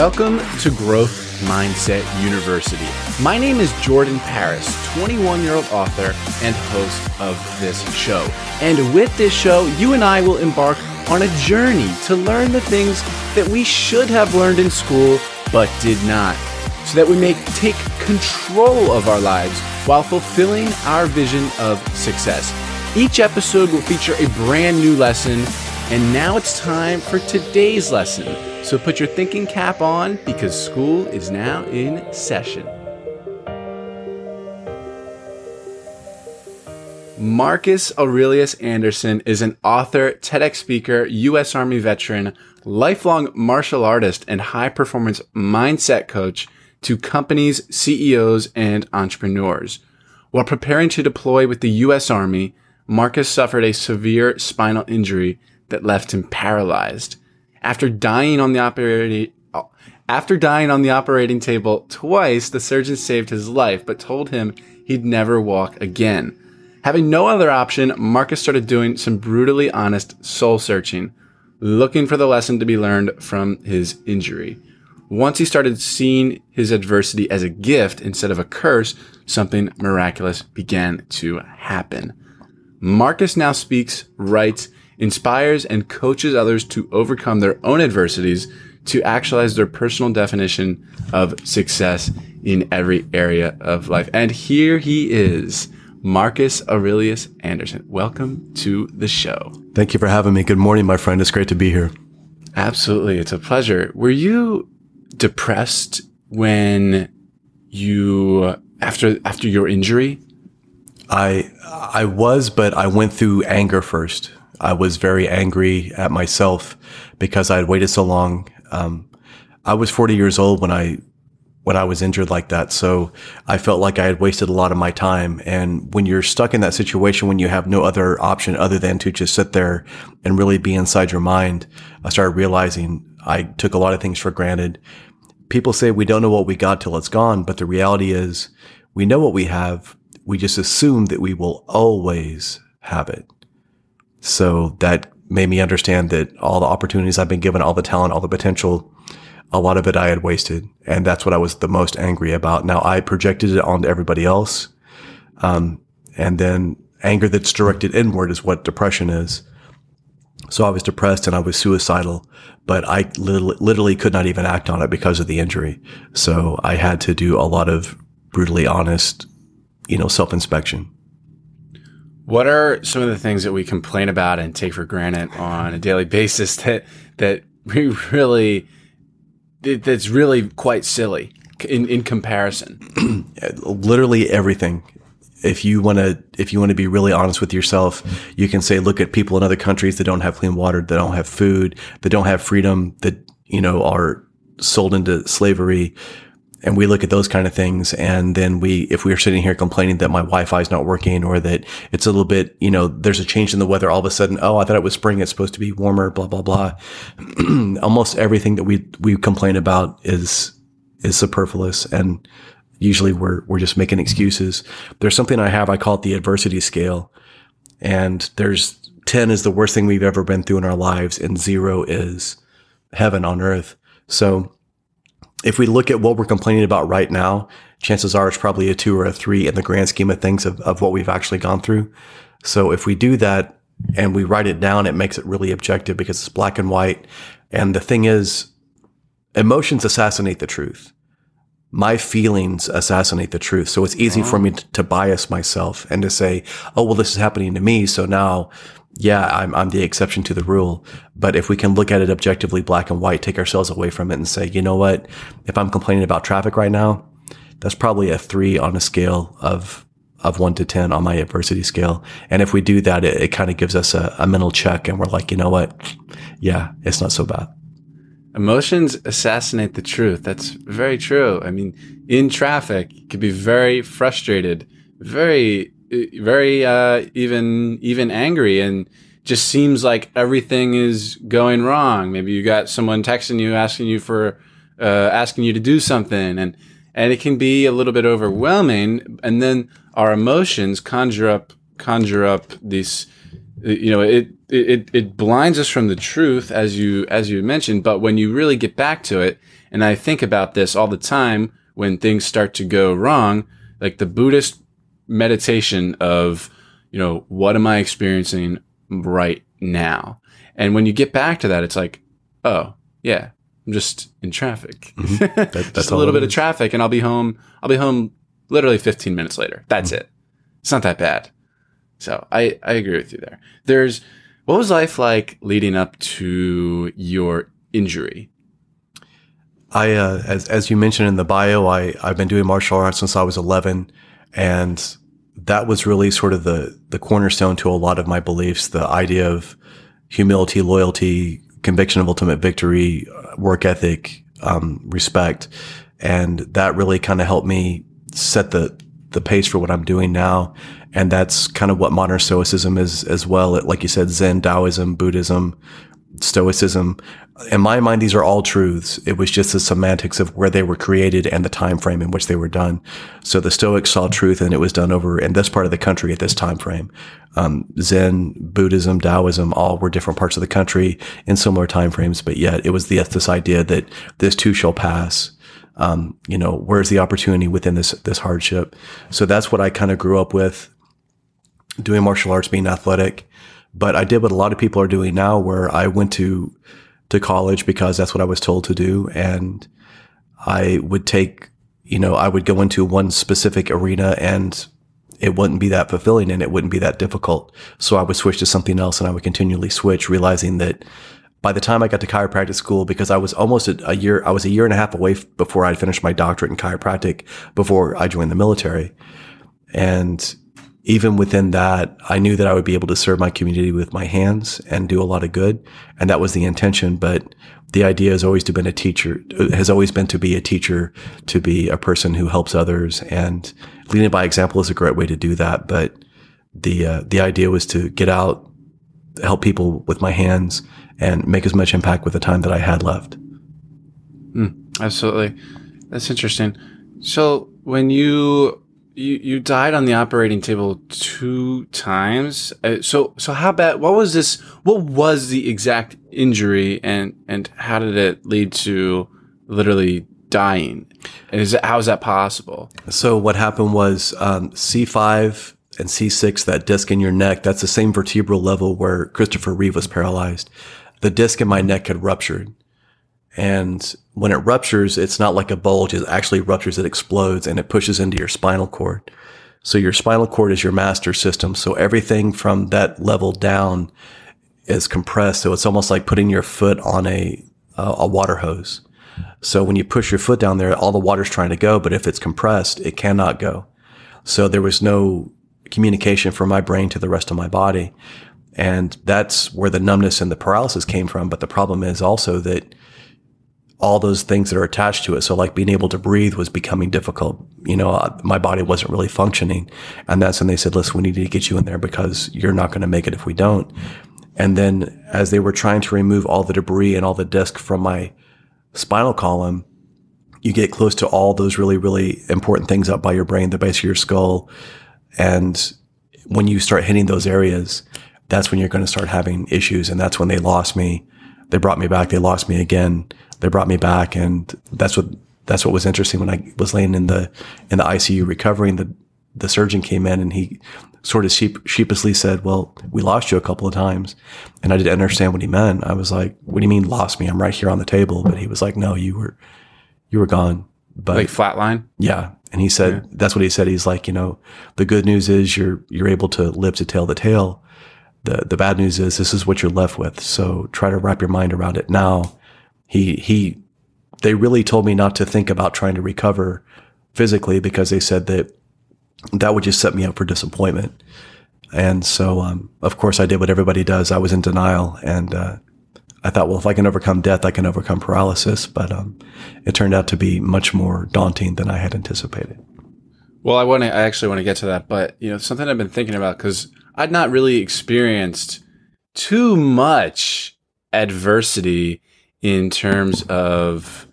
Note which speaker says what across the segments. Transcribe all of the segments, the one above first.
Speaker 1: Welcome to Growth Mindset University. My name is Jordan Paris, 21 year old author and host of this show. And with this show, you and I will embark on a journey to learn the things that we should have learned in school but did not, so that we may take control of our lives while fulfilling our vision of success. Each episode will feature a brand new lesson, and now it's time for today's lesson. So put your thinking cap on because school is now in session. Marcus Aurelius Anderson is an author, TEDx speaker, U.S. Army veteran, lifelong martial artist, and high performance mindset coach to companies, CEOs, and entrepreneurs. While preparing to deploy with the U.S. Army, Marcus suffered a severe spinal injury that left him paralyzed. After dying on the operating after dying on the operating table twice, the surgeon saved his life, but told him he'd never walk again. Having no other option, Marcus started doing some brutally honest soul searching, looking for the lesson to be learned from his injury. Once he started seeing his adversity as a gift instead of a curse, something miraculous began to happen. Marcus now speaks, writes, inspires and coaches others to overcome their own adversities to actualize their personal definition of success in every area of life. And here he is, Marcus Aurelius Anderson. Welcome to the show.
Speaker 2: Thank you for having me. Good morning, my friend. It's great to be here.
Speaker 1: Absolutely. It's a pleasure. Were you depressed when you after after your injury?
Speaker 2: I I was, but I went through anger first. I was very angry at myself because I had waited so long. Um, I was 40 years old when I when I was injured like that, so I felt like I had wasted a lot of my time. And when you're stuck in that situation, when you have no other option other than to just sit there and really be inside your mind, I started realizing I took a lot of things for granted. People say we don't know what we got till it's gone, but the reality is we know what we have. We just assume that we will always have it. So that made me understand that all the opportunities I've been given, all the talent, all the potential, a lot of it I had wasted. And that's what I was the most angry about. Now I projected it onto everybody else. Um, and then anger that's directed inward is what depression is. So I was depressed and I was suicidal, but I literally, literally could not even act on it because of the injury. So I had to do a lot of brutally honest, you know, self inspection.
Speaker 1: What are some of the things that we complain about and take for granted on a daily basis that that we really that's really quite silly in in comparison?
Speaker 2: Literally everything. If you want to, if you want to be really honest with yourself, you can say, look at people in other countries that don't have clean water, that don't have food, that don't have freedom, that you know are sold into slavery and we look at those kind of things and then we if we are sitting here complaining that my wi-fi is not working or that it's a little bit you know there's a change in the weather all of a sudden oh i thought it was spring it's supposed to be warmer blah blah blah. Almost everything that we we complain about is is superfluous and usually we're we're just making excuses. There's something i have i call it the adversity scale and there's 10 is the worst thing we've ever been through in our lives and 0 is heaven on earth. So if we look at what we're complaining about right now, chances are it's probably a two or a three in the grand scheme of things of, of what we've actually gone through. So if we do that and we write it down, it makes it really objective because it's black and white. And the thing is, emotions assassinate the truth. My feelings assassinate the truth. So it's easy for mm-hmm. me to, to bias myself and to say, oh, well, this is happening to me. So now yeah, I'm, I'm the exception to the rule. But if we can look at it objectively, black and white, take ourselves away from it and say, you know what? If I'm complaining about traffic right now, that's probably a three on a scale of, of one to 10 on my adversity scale. And if we do that, it, it kind of gives us a, a mental check and we're like, you know what? Yeah, it's not so bad.
Speaker 1: Emotions assassinate the truth. That's very true. I mean, in traffic, you could be very frustrated, very very uh, even even angry and just seems like everything is going wrong. Maybe you got someone texting you asking you for uh, asking you to do something and and it can be a little bit overwhelming and then our emotions conjure up conjure up this you know, it, it, it blinds us from the truth as you, as you mentioned. But when you really get back to it, and I think about this all the time when things start to go wrong, like the Buddhist meditation of, you know, what am I experiencing right now? And when you get back to that, it's like, oh, yeah, I'm just in traffic.
Speaker 2: Mm-hmm. That,
Speaker 1: just
Speaker 2: that's
Speaker 1: a little
Speaker 2: it
Speaker 1: bit of traffic and I'll be home. I'll be home literally 15 minutes later. That's
Speaker 2: Mm-hmm.
Speaker 1: it. It's not that bad. So I, I agree with you there. There's, what was life like leading up to your injury?
Speaker 2: I, uh, as as you mentioned in the bio, I I've been doing martial arts since I was 11, and that was really sort of the the cornerstone to a lot of my beliefs. The idea of humility, loyalty, conviction of ultimate victory, uh, work ethic, um, respect, and that really kind of helped me set the the pace for what I'm doing now. And that's kind of what modern stoicism is as well. Like you said, Zen, Taoism, Buddhism, stoicism in my mind these are all truths. It was just the semantics of where they were created and the time frame in which they were done. So the stoics saw truth and it was done over in this part of the country at this time frame um, zen buddhism taoism all were different parts of the country in similar time frames but yet it was the this idea that this too shall pass. Um, you know where's the opportunity within this this hardship? So that's what i kind of grew up with doing martial arts being athletic. But I did what a lot of people are doing now, where I went to to college because that's what I was told to do, and I would take, you know, I would go into one specific arena, and it wouldn't be that fulfilling, and it wouldn't be that difficult. So I would switch to something else, and I would continually switch, realizing that by the time I got to chiropractic school, because I was almost a, year, I was a year and a half away before I'd finished my doctorate in chiropractic before I joined the military, and even within that, I knew that I would be able to serve my community with my hands and do a lot of good. And that was the intention. But the idea has always to been a teacher, has always been to be a teacher, to be a person who helps others. And leading by example is a great way to do that. But the, uh, the idea was to get out, help people with my hands and make as much impact with the time that I had left.
Speaker 1: Absolutely. That's interesting. So when you you you died on the operating table two times, uh, so so how bad? What was this? What was the exact injury, and and how did it lead to literally dying? And is it, how is that possible?
Speaker 2: So what happened was um, C5 and C6, that disc in your neck, that's the same vertebral level where Christopher Reeve was paralyzed. The disc in my neck had ruptured. And when it ruptures, it's not like a bulge. It actually ruptures, it explodes and it pushes into your spinal cord. So your spinal cord is your master system. So everything from that level down is compressed. So it's almost like putting your foot on a, a, water hose. So when you push your foot down there, all the water's trying to go, but if it's compressed, it cannot go. So there was no communication from my brain to the rest of my body. And that's where the numbness and the paralysis came from. But the problem is also that all those things that are attached to it. So like being able to breathe was becoming difficult. You know, uh, my body wasn't really functioning. And that's when they said, listen, we need to get you in there because you're not going to make it if we don't. And then as they were trying to remove all the debris and all the disc from my spinal column, you get close to all those really, really important things up by your brain, the base of your skull. And when you start hitting those areas, that's when you're going to start having issues. And that's when they lost me. They brought me back. They lost me again. They brought me back. And that's what, that's what was interesting when I was laying in the, in the ICU recovering. The, the surgeon came in and he sort of sheep, sheepishly said, well, we lost you a couple of times. And I didn't understand what he meant. I was like, what do you mean lost me? I'm right here on the table. But he was like, no, you were, you were gone. But
Speaker 1: Like flatline?
Speaker 2: yeah. And he said, that's what he said. He's like, you know, the good news is you're, you're able to live to tell the tale. The, the bad news is this is what you're left with. So try to wrap your mind around it now. He, he, they really told me not to think about trying to recover physically because they said that that would just set me up for disappointment. And so, um, of course I did what everybody does. I was in denial and, uh, I thought, well, if I can overcome death, I can overcome paralysis. But um, it turned out to be much more daunting than I had anticipated.
Speaker 1: Well, I want to. I actually want to get to that, but you know, something I've been thinking about because I'd not really experienced too much adversity in terms of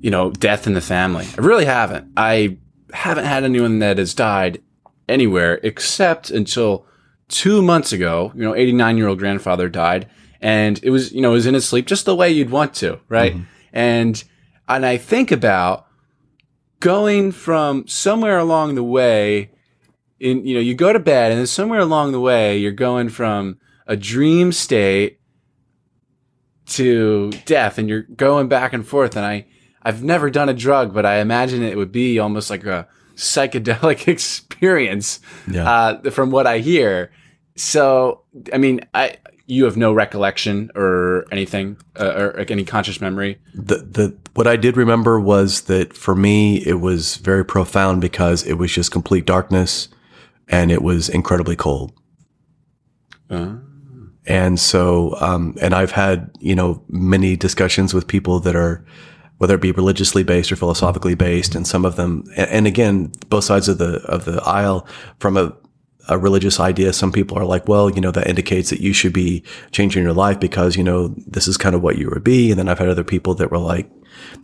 Speaker 1: you know death in the family. I really haven't. I haven't had anyone that has died anywhere except until two months ago, you know, 89 year old grandfather died and it was, you know, it was in his sleep just the way you'd want to, right? Mm-hmm. And, and I think about going from somewhere along the way in, you know, you go to bed and then somewhere along the way, you're going from a dream state to death and you're going back and forth. And I, I've never done a drug, but I imagine it would be almost like a psychedelic experience
Speaker 2: Yeah.
Speaker 1: uh, from what I hear. So, I mean, I you have no recollection or anything uh, or any conscious memory.
Speaker 2: the the what I did remember was that for me it was very profound because it was just complete darkness and it was incredibly cold.
Speaker 1: Uh,
Speaker 2: And so um, and I've had you know many discussions with people that are whether it be religiously based or philosophically based, and some of them and, and again both sides of the of the aisle from a a religious idea. Some people are like, well, you know, that indicates that you should be changing your life because, you know, this is kind of what you would be. And then I've had other people that were like,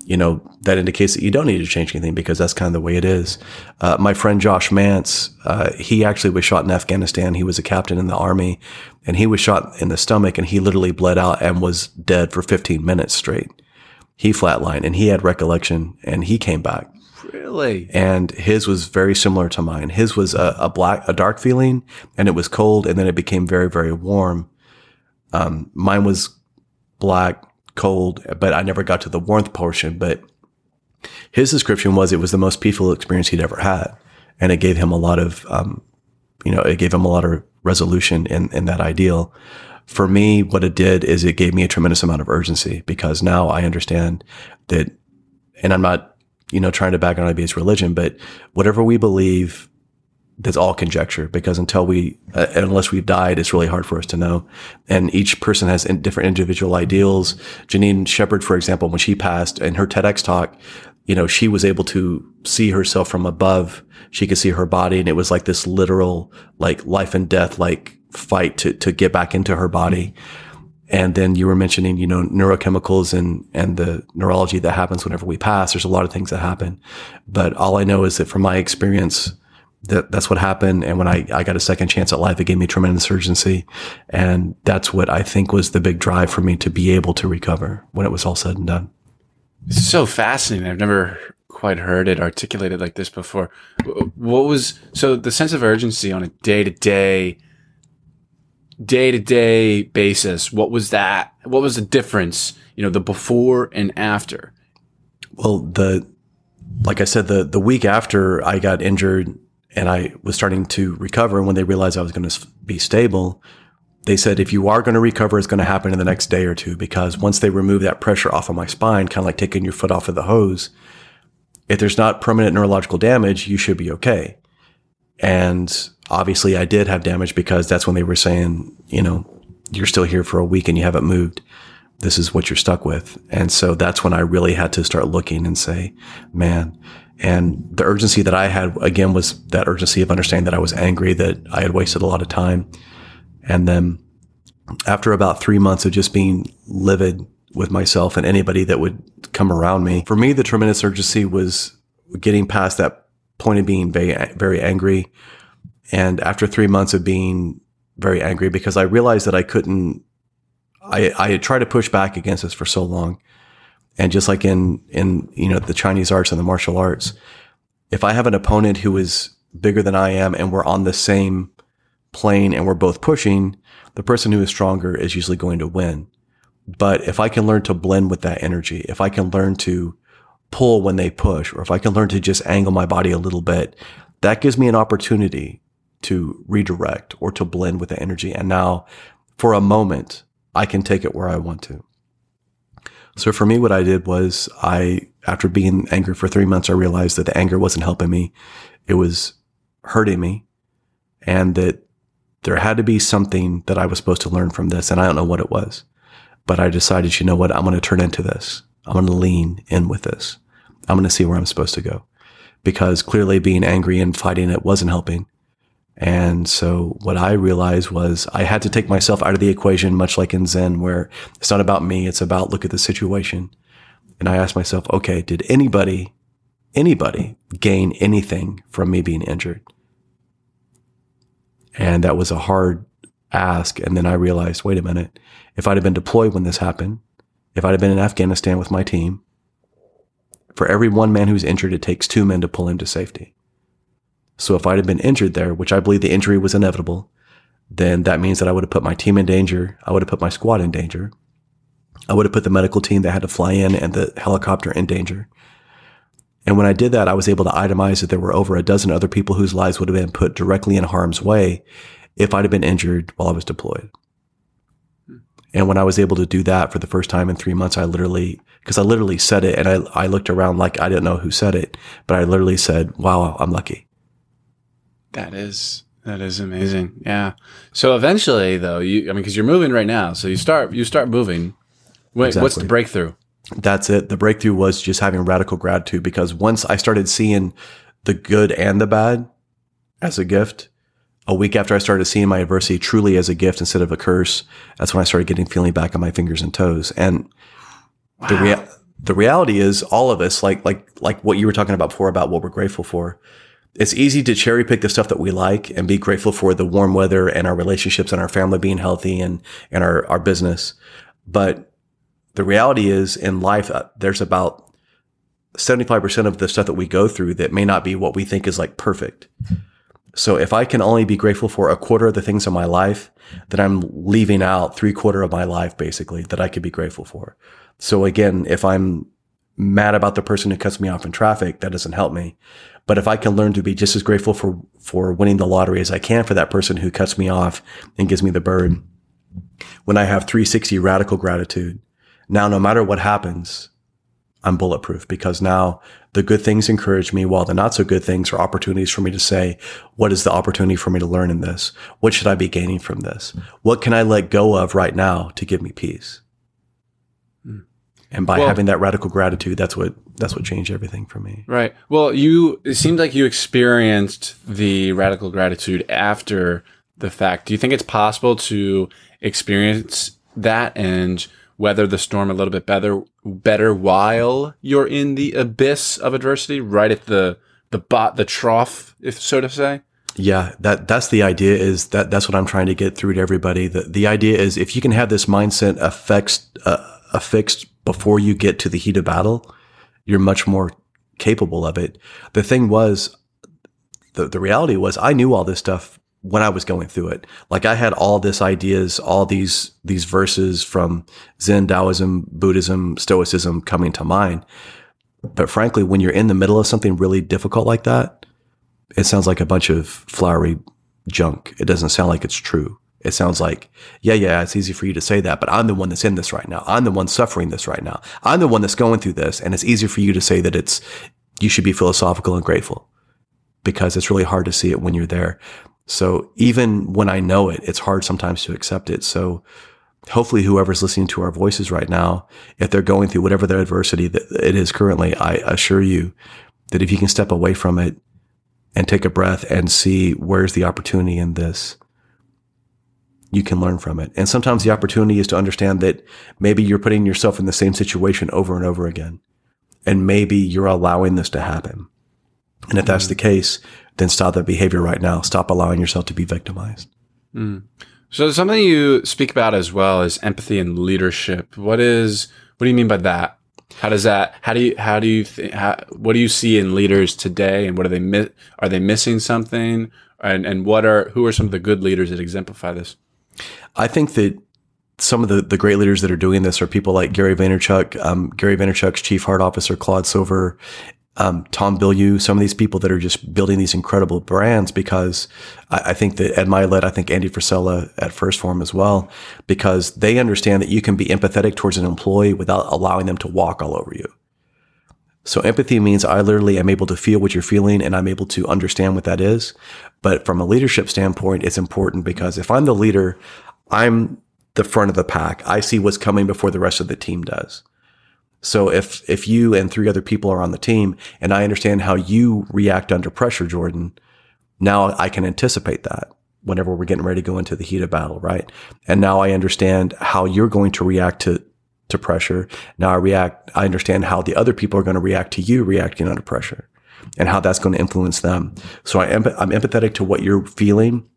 Speaker 2: you know, that indicates that you don't need to change anything because that's kind of the way it is. Uh, my friend Josh Mantz, uh, he actually was shot in Afghanistan. He was a captain in the army and he was shot in the stomach and he literally bled out and was dead for 15 minutes straight. He flatlined and he had recollection and he came back
Speaker 1: really?
Speaker 2: and his was very similar to mine. His was a, a black, a dark feeling, and it was cold, and then it became very, very warm. Um, mine was black, cold, but I never got to the warmth portion. But his description was it was the most peaceful experience he'd ever had, and it gave him a lot of, um, you know, it gave him a lot of resolution in in that ideal. For me, what it did is it gave me a tremendous amount of urgency because now I understand that, and I'm not you know, trying to back on IB's religion, but whatever we believe, that's all conjecture because until we, uh, unless we've died, it's really hard for us to know. And each person has in- different individual ideals. Janine Shepherd, for example, when she passed in her TEDx talk, you know, she was able to see herself from above. She could see her body and it was like this literal, like life and death, like fight to, to get back into her body. And then you were mentioning, you know, neurochemicals and, and the neurology that happens whenever we pass. There's a lot of things that happen. But all I know is that from my experience, that that's what happened. And when I, I got a second chance at life, it gave me tremendous urgency. And that's what I think was the big drive for me to be able to recover when it was all said and done.
Speaker 1: It's so fascinating. I've never quite heard it articulated like this before. What was so the sense of urgency on a day to day, day to day basis? What was that? What was the difference? You know, the before and after.
Speaker 2: Well, the like I said, the the week after I got injured and I was starting to recover, and when they realized I was going to be stable, they said if you are going to recover, it's going to happen in the next day or two because once they remove that pressure off of my spine, kind of like taking your foot off of the hose, if there's not permanent neurological damage, you should be okay. And obviously, I did have damage because that's when they were saying, you know, you're still here for a week and you haven't moved this is what you're stuck with. And so that's when I really had to start looking and say, man, and the urgency that I had again was that urgency of understanding that I was angry that I had wasted a lot of time. And then after about three months of just being livid with myself and anybody that would come around me, for me, the tremendous urgency was getting past that point of being very, very angry. And after three months of being very angry because I realized that I couldn't I, I had tried to push back against this for so long. And just like in, in, you know, the Chinese arts and the martial arts, if I have an opponent who is bigger than I am and we're on the same plane and we're both pushing, the person who is stronger is usually going to win. But if I can learn to blend with that energy, if I can learn to pull when they push, or if I can learn to just angle my body a little bit, that gives me an opportunity to redirect or to blend with the energy. And now for a moment, I can take it where I want to. So for me, what I did was I, after being angry for three months, I realized that the anger wasn't helping me. It was hurting me and that there had to be something that I was supposed to learn from this. And I don't know what it was, but I decided, you know what? I'm going to turn into this. I'm going to lean in with this. I'm going to see where I'm supposed to go because clearly being angry and fighting it wasn't helping. And so what I realized was I had to take myself out of the equation, much like in Zen, where it's not about me. It's about look at the situation. And I asked myself, okay, did anybody, anybody gain anything from me being injured? And that was a hard ask. And then I realized, wait a minute, if I'd have been deployed when this happened, if I'd have been in Afghanistan with my team, for every one man who's injured, it takes two men to pull him to safety. So if I'd have been injured there, which I believe the injury was inevitable, then that means that I would have put my team in danger. I would have put my squad in danger. I would have put the medical team that had to fly in and the helicopter in danger. And when I did that, I was able to itemize that there were over a dozen other people whose lives would have been put directly in harm's way if I'd have been injured while I was deployed. Hmm. And when I was able to do that for the first time in three months, I literally, because I literally said it and I, I looked around like I didn't know who said it, but I literally said, wow, I'm lucky.
Speaker 1: That is that is amazing. Yeah. So eventually, though, you I mean, because you're moving right now, so you start you start moving. Wait,
Speaker 2: Exactly.
Speaker 1: what's the breakthrough?
Speaker 2: That's it. The breakthrough was just having radical gratitude because once I started seeing the good and the bad as a gift, a week after I started seeing my adversity truly as a gift instead of a curse, that's when I started getting feeling back on my fingers and toes. And the rea- the reality is all of us, like like like what you were talking about before about what we're grateful for. It's easy to cherry pick the stuff that we like and be grateful for the warm weather and our relationships and our family being healthy and and our our business. But the reality is in life, uh, there's about 75% of the stuff that we go through that may not be what we think is like perfect. So if I can only be grateful for a quarter of the things in my life, then I'm leaving out three quarter of my life basically that I could be grateful for. So again, if I'm mad about the person who cuts me off in traffic, that doesn't help me. But if I can learn to be just as grateful for, for winning the lottery as I can for that person who cuts me off and gives me the bird, when I have 360 radical gratitude, now no matter what happens, I'm bulletproof because now the good things encourage me while the not so good things are opportunities for me to say, what is the opportunity for me to learn in this? What should I be gaining from this? What can I let go of right now to give me peace? And by
Speaker 1: Well-
Speaker 2: having that radical gratitude, that's what, that's what changed everything for me.
Speaker 1: Right. Well, you it seemed like you experienced the radical gratitude after the fact. Do you think it's possible to experience that and weather the storm a little bit better better while you're in the abyss of adversity, right at the the bot the trough, if so to say?
Speaker 2: Yeah, that that's the idea is that that's what I'm trying to get through to everybody. The the idea is if you can have this mindset affixed uh, affixed before you get to the heat of battle, you're much more capable of it. The thing was the the reality was I knew all this stuff when I was going through it. Like I had all this ideas, all these these verses from Zen, Taoism, Buddhism, Stoicism coming to mind. But frankly, when you're in the middle of something really difficult like that, it sounds like a bunch of flowery junk. It doesn't sound like it's true. It sounds like, yeah, yeah, it's easy for you to say that, but I'm the one that's in this right now. I'm the one suffering this right now. I'm the one that's going through this. And it's easy for you to say that it's, you should be philosophical and grateful because it's really hard to see it when you're there. So even when I know it, it's hard sometimes to accept it. So hopefully whoever's listening to our voices right now, if they're going through whatever their adversity that it is currently, I assure you that if you can step away from it and take a breath and see where's the opportunity in this, you can learn from it. And sometimes the opportunity is to understand that maybe you're putting yourself in the same situation over and over again. And maybe you're allowing this to happen. And if that's the mm. case, then stop that behavior right now. Stop allowing yourself to be victimized. Mm.
Speaker 1: So something you speak about as well is empathy and leadership. What is what do you mean by that? How does that? How do you? How do you? Th- how, what do you see in leaders today, and what are they? Mi- are they missing something? And and what are who are some of the good leaders that exemplify this?
Speaker 2: I think that some of the, the great leaders that are doing this are people like Gary Vaynerchuk, um, Gary Vaynerchuk's chief heart officer, Claude Silver, um, Tom Bilyeu, some of these people that are just building these incredible brands because I, I think that Ed Mylett, I think Andy Frisella at First Form as well, because they understand that you can be empathetic towards an employee without allowing them to walk all over you. So empathy means I literally am able to feel what you're feeling and I'm able to understand what that is. But from a leadership standpoint, it's important because if I'm the leader, I'm the front of the pack. I see what's coming before the rest of the team does. So if if you and three other people are on the team and I understand how you react under pressure, Jordan, now I can anticipate that whenever we're getting ready to go into the heat of battle, right? And now I understand how you're going to react to to pressure. Now I react I understand how the other people are going to react to you reacting under pressure and how that's going to influence them. So I am I'm empathetic to what you're feeling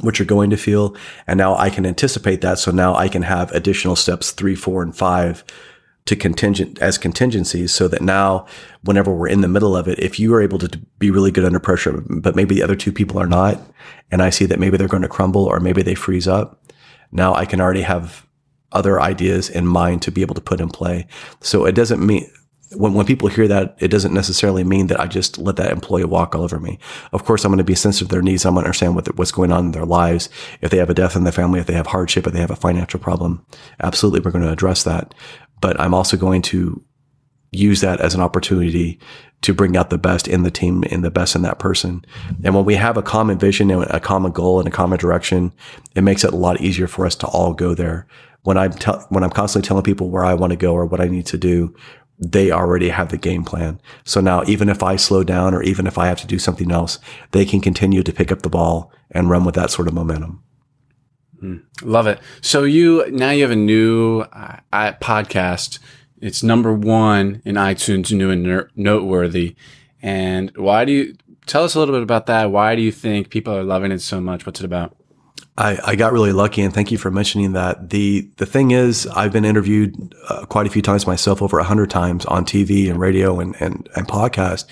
Speaker 2: what you're going to feel. And now I can anticipate that. So now I can have additional steps three, four, and five to contingent as contingencies so that now whenever we're in the middle of it, if you are able to be really good under pressure, but maybe the other two people are not, and I see that maybe they're going to crumble or maybe they freeze up, now I can already have other ideas in mind to be able to put in play. So it doesn't mean when, when people hear that, it doesn't necessarily mean that I just let that employee walk all over me. Of course, I'm going to be sensitive to their needs. I'm going to understand what the, what's going on in their lives. If they have a death in the family, if they have hardship, if they have a financial problem, absolutely, we're going to address that. But I'm also going to use that as an opportunity to bring out the best in the team and the best in that person. And when we have a common vision and a common goal and a common direction, it makes it a lot easier for us to all go there. When I'm te- when I'm constantly telling people where I want to go or what I need to do, they already have the game plan. So now even if I slow down or even if I have to do something else, they can continue to pick up the ball and run with that sort of momentum.
Speaker 1: Mm, love it. So you now you have a new uh, podcast. It's number one in iTunes, new and ner- noteworthy. And why do you tell us a little bit about that? Why do you think people are loving it so much? What's it about?
Speaker 2: I, I got really lucky, and thank you for mentioning that. the The thing is, I've been interviewed uh, quite a few times myself, over hundred times on TV and radio and and and podcast.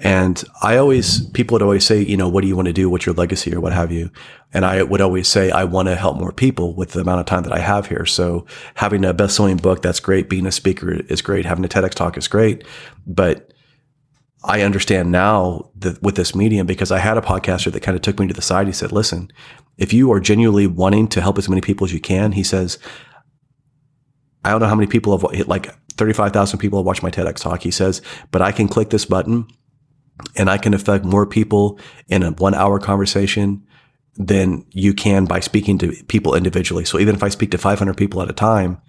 Speaker 2: And I always, people would always say, you know, what do you want to do? What's your legacy or what have you? And I would always say, I want to help more people with the amount of time that I have here. So having a best selling book, that's great. Being a speaker is great. Having a TEDx talk is great. But I understand now that with this medium because I had a podcaster that kind of took me to the side. He said, listen, if you are genuinely wanting to help as many people as you can, he says, I don't know how many people have like 35,000 people have watched my TEDx talk. He says, but I can click this button and I can affect more people in a one hour conversation than you can by speaking to people individually. So even if I speak to 500 people at a time,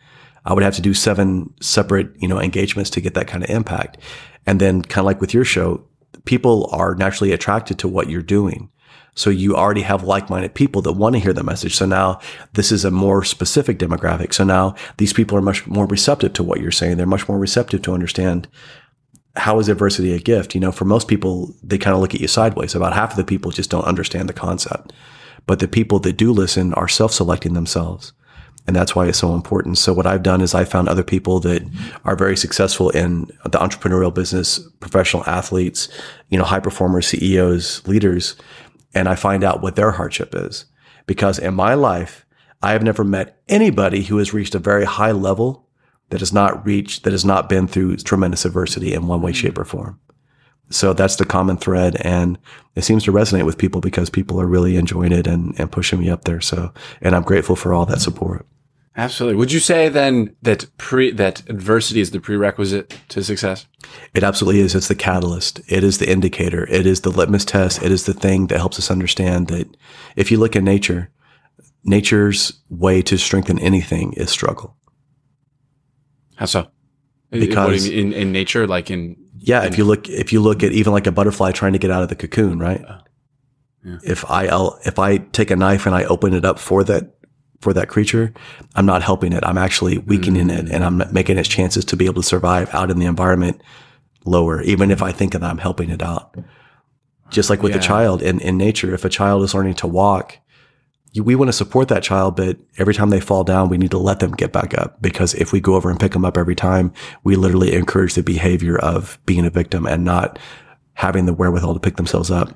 Speaker 2: I would have to do seven separate, you know, engagements to get that kind of impact. And then kind of like with your show, people are naturally attracted to what you're doing. So you already have like-minded people that want to hear the message. So now this is a more specific demographic. So now these people are much more receptive to what you're saying. They're much more receptive to understand how is adversity a gift? You know, for most people, they kind of look at you sideways. About half of the people just don't understand the concept. But the people that do listen are self-selecting themselves. And that's why it's so important. So what I've done is I found other people that are very successful in the entrepreneurial business, professional athletes, you know, high performers, CEOs, leaders, and I find out what their hardship is. Because in my life, I have never met anybody who has reached a very high level that has not reached, that has not been through tremendous adversity in one way, mm-hmm. shape, or form. So that's the common thread. And it seems to resonate with people because people are really enjoying it and, and pushing me up there. So, and I'm grateful for all that support.
Speaker 1: Absolutely. Would you say then that pre that adversity is the prerequisite to success?
Speaker 2: It absolutely is. It's the catalyst. It is the indicator. It is the litmus test. It is the thing that helps us understand that if you look at nature, nature's way to strengthen anything is struggle.
Speaker 1: How so? Because in, in nature, like in
Speaker 2: yeah, in if you look if you look at even like a butterfly trying to get out of the cocoon, right? Oh. Yeah. If I I'll, if I take a knife and I open it up for that for that creature, I'm not helping it. I'm actually weakening mm-hmm. it and I'm making its chances to be able to survive out in the environment lower, even if I think that I'm helping it out. Just like with yeah. a child in, in nature, if a child is learning to walk, you, we want to support that child, but every time they fall down, we need to let them get back up because if we go over and pick them up every time, we literally encourage the behavior of being a victim and not having the wherewithal to pick themselves up.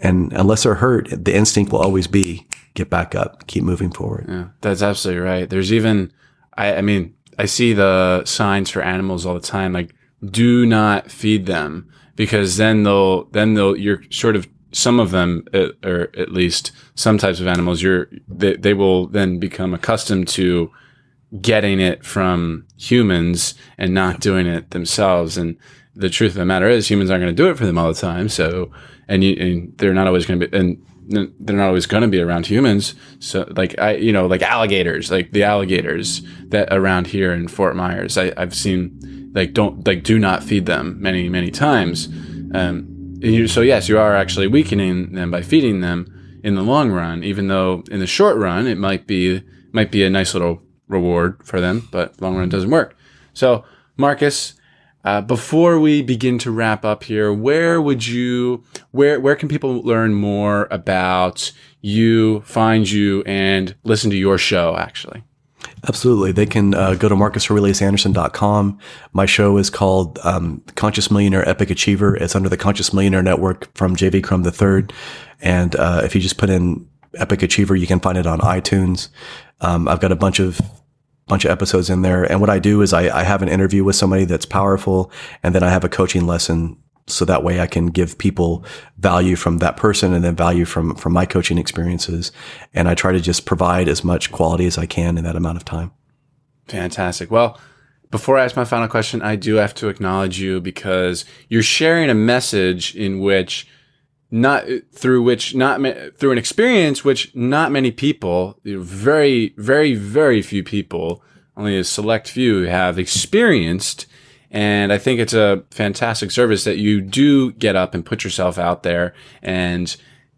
Speaker 2: And unless they're hurt, the instinct will always be get back up, keep moving forward.
Speaker 1: Yeah, that's absolutely right. There's even, I, I mean, I see the signs for animals all the time, like do not feed them because then they'll, then they'll, you're sort of, some of them, uh, or at least some types of animals, you're, they, they will then become accustomed to getting it from humans and not doing it themselves. And the truth of the matter is humans aren't going to do it for them all the time. So, and, you, and they're not always going to be, and they're not always going to be around humans. So like I, you know, like alligators, like the alligators that around here in Fort Myers, I, I've seen like don't like do not feed them many many times. Um, you, so yes, you are actually weakening them by feeding them in the long run, even though in the short run it might be might be a nice little reward for them, but long run doesn't work. So Marcus, Uh, before we begin to wrap up here, where would you, where, where can people learn more about you, find you, and listen to your show actually?
Speaker 2: Absolutely. They can uh, go to marcusaureliusanderson.com. My show is called um, Conscious Millionaire Epic Achiever. It's under the Conscious Millionaire Network from JV Crum Third. And uh, if you just put in Epic Achiever, you can find it on iTunes. Um, I've got a bunch of bunch of episodes in there. And what I do is I, I have an interview with somebody that's powerful, and then I have a coaching lesson so that way I can give people value from that person and then value from from my coaching experiences and I try to just provide as much quality as I can in that amount of time.
Speaker 1: Fantastic. Well, before I ask my final question, I do have to acknowledge you because you're sharing a message in which not uh, through which not through an experience which not many people, very very very few people, only a select few have experienced and I think it's a fantastic service that you do get up and put yourself out there and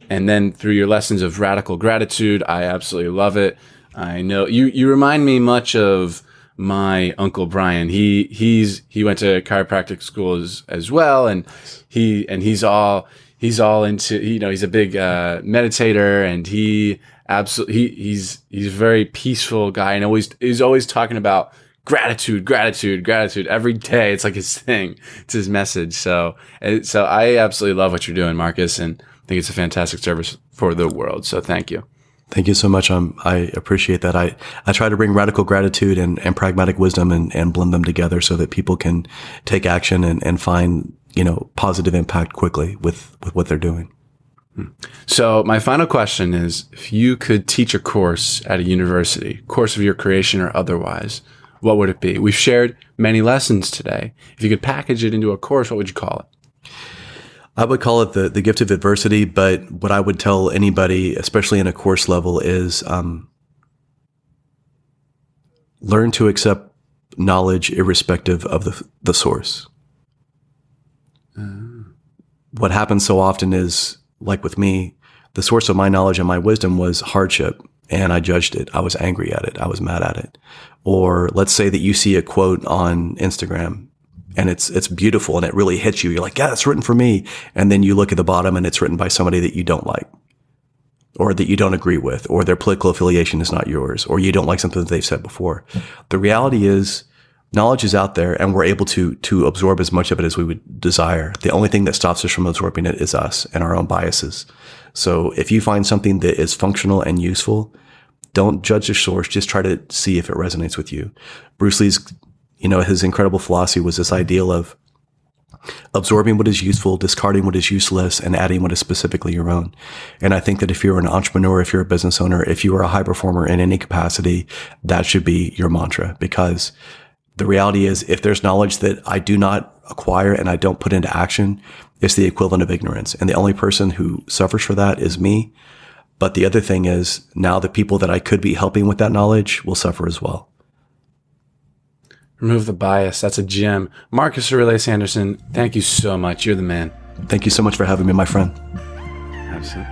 Speaker 1: and then through your lessons of radical gratitude, I absolutely love it. I know you you remind me much of my uncle Brian. He he's he went to chiropractic school as, as well and he and he's all he's all into you know he's a big uh, meditator and he absolutely he, he's he's a very peaceful guy and always he's always talking about gratitude, gratitude, gratitude every day. It's like his thing. It's his message. So, so I absolutely love what you're doing, Marcus, and I think it's a fantastic service for the world. So thank you.
Speaker 2: Thank you so much. Um, I appreciate that. I, I try to bring radical gratitude and, and pragmatic wisdom and, and blend them together so that people can take action and, and find, you know, positive impact quickly with, with what they're doing.
Speaker 1: So my final question is if you could teach a course at a university, course of your creation or otherwise, what would it be? We've shared many lessons today. If you could package it into a course, what would you call it?
Speaker 2: I would call it the, the gift of adversity, but what I would tell anybody, especially in a course level, is um, learn to accept knowledge irrespective of the, the source. What happens so often is, like with me, the source of my knowledge and my wisdom was hardship, and I judged it. I was angry at it. I was mad at it. Or let's say that you see a quote on Instagram and it's it's beautiful and it really hits you. You're like, yeah, it's written for me. And then you look at the bottom and it's written by somebody that you don't like. Or that you don't agree with, or their political affiliation is not yours, or you don't like something that they've said before. The reality is knowledge is out there and we're able to to absorb as much of it as we would desire. The only thing that stops us from absorbing it is us and our own biases. So if you find something that is functional and useful, don't judge the source. Just try to see if it resonates with you. Bruce Lee's, you know, his incredible philosophy was this ideal of absorbing what is useful, discarding what is useless, and adding what is specifically your own. And I think that if you're an entrepreneur, if you're a business owner, if you are a high performer in any capacity, that should be your mantra because the reality is if there's knowledge that I do not acquire and I don't put into action, it's the equivalent of ignorance. And the only person who suffers for that is me. But the other thing is now the people that I could be helping with that knowledge will suffer as well.
Speaker 1: Remove the bias. That's a gem. Marcus Aurelius Anderson, thank you so much. You're the man.
Speaker 2: Thank you so much for having me, my friend.
Speaker 1: Absolutely.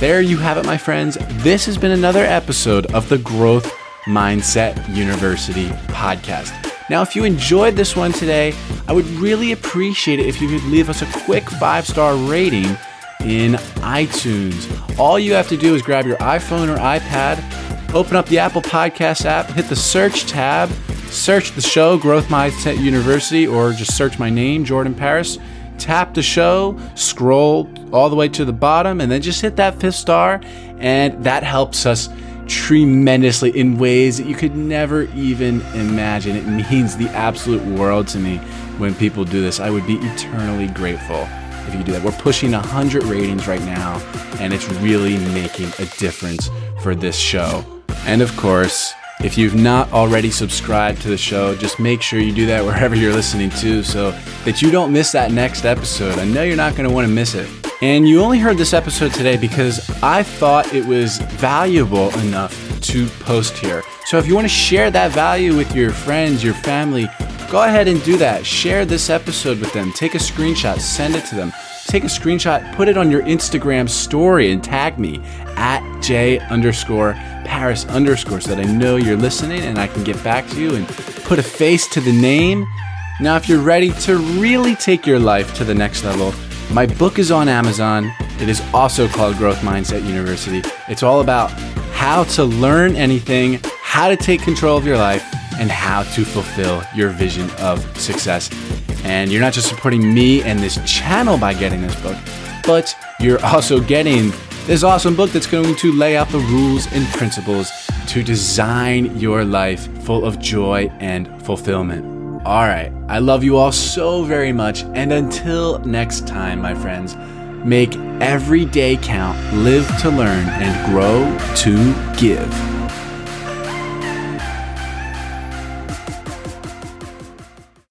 Speaker 1: There you have it, my friends. This has been another episode of the Growth Mindset University podcast. Now, if you enjoyed this one today, I would really appreciate it if you could leave us a quick five star rating in iTunes. All you have to do is grab your iPhone or iPad, open up the Apple Podcast app, hit the search tab, search the show, Growth Mindset University, or just search my name, Jordan Paris. Tap the show, scroll all the way to the bottom, and then just hit that fifth star, and that helps us tremendously in ways that you could never even imagine. It means the absolute world to me when people do this. I would be eternally grateful if you do that. We're pushing 100 ratings right now, and it's really making a difference for this show. And of course, if you've not already subscribed to the show, just make sure you do that wherever you're listening to so that you don't miss that next episode. I know you're not going to want to miss it. And you only heard this episode today because I thought it was valuable enough to post here. So if you want to share that value with your friends, your family, go ahead and do that. Share this episode with them. Take a screenshot, send it to them. Take a screenshot, put it on your Instagram story, and tag me at J underscore Paris underscore so that I know you're listening and I can get back to you and put a face to the name. Now, if you're ready to really take your life to the next level, my book is on Amazon. It is also called Growth Mindset University. It's all about how to learn anything, how to take control of your life, and how to fulfill your vision of success. And you're not just supporting me and this channel by getting this book, but you're also getting this awesome book that's going to lay out the rules and principles to design your life full of joy and fulfillment. All right, I love you all so very much. And until next time, my friends, make every day count, live to learn, and grow to give.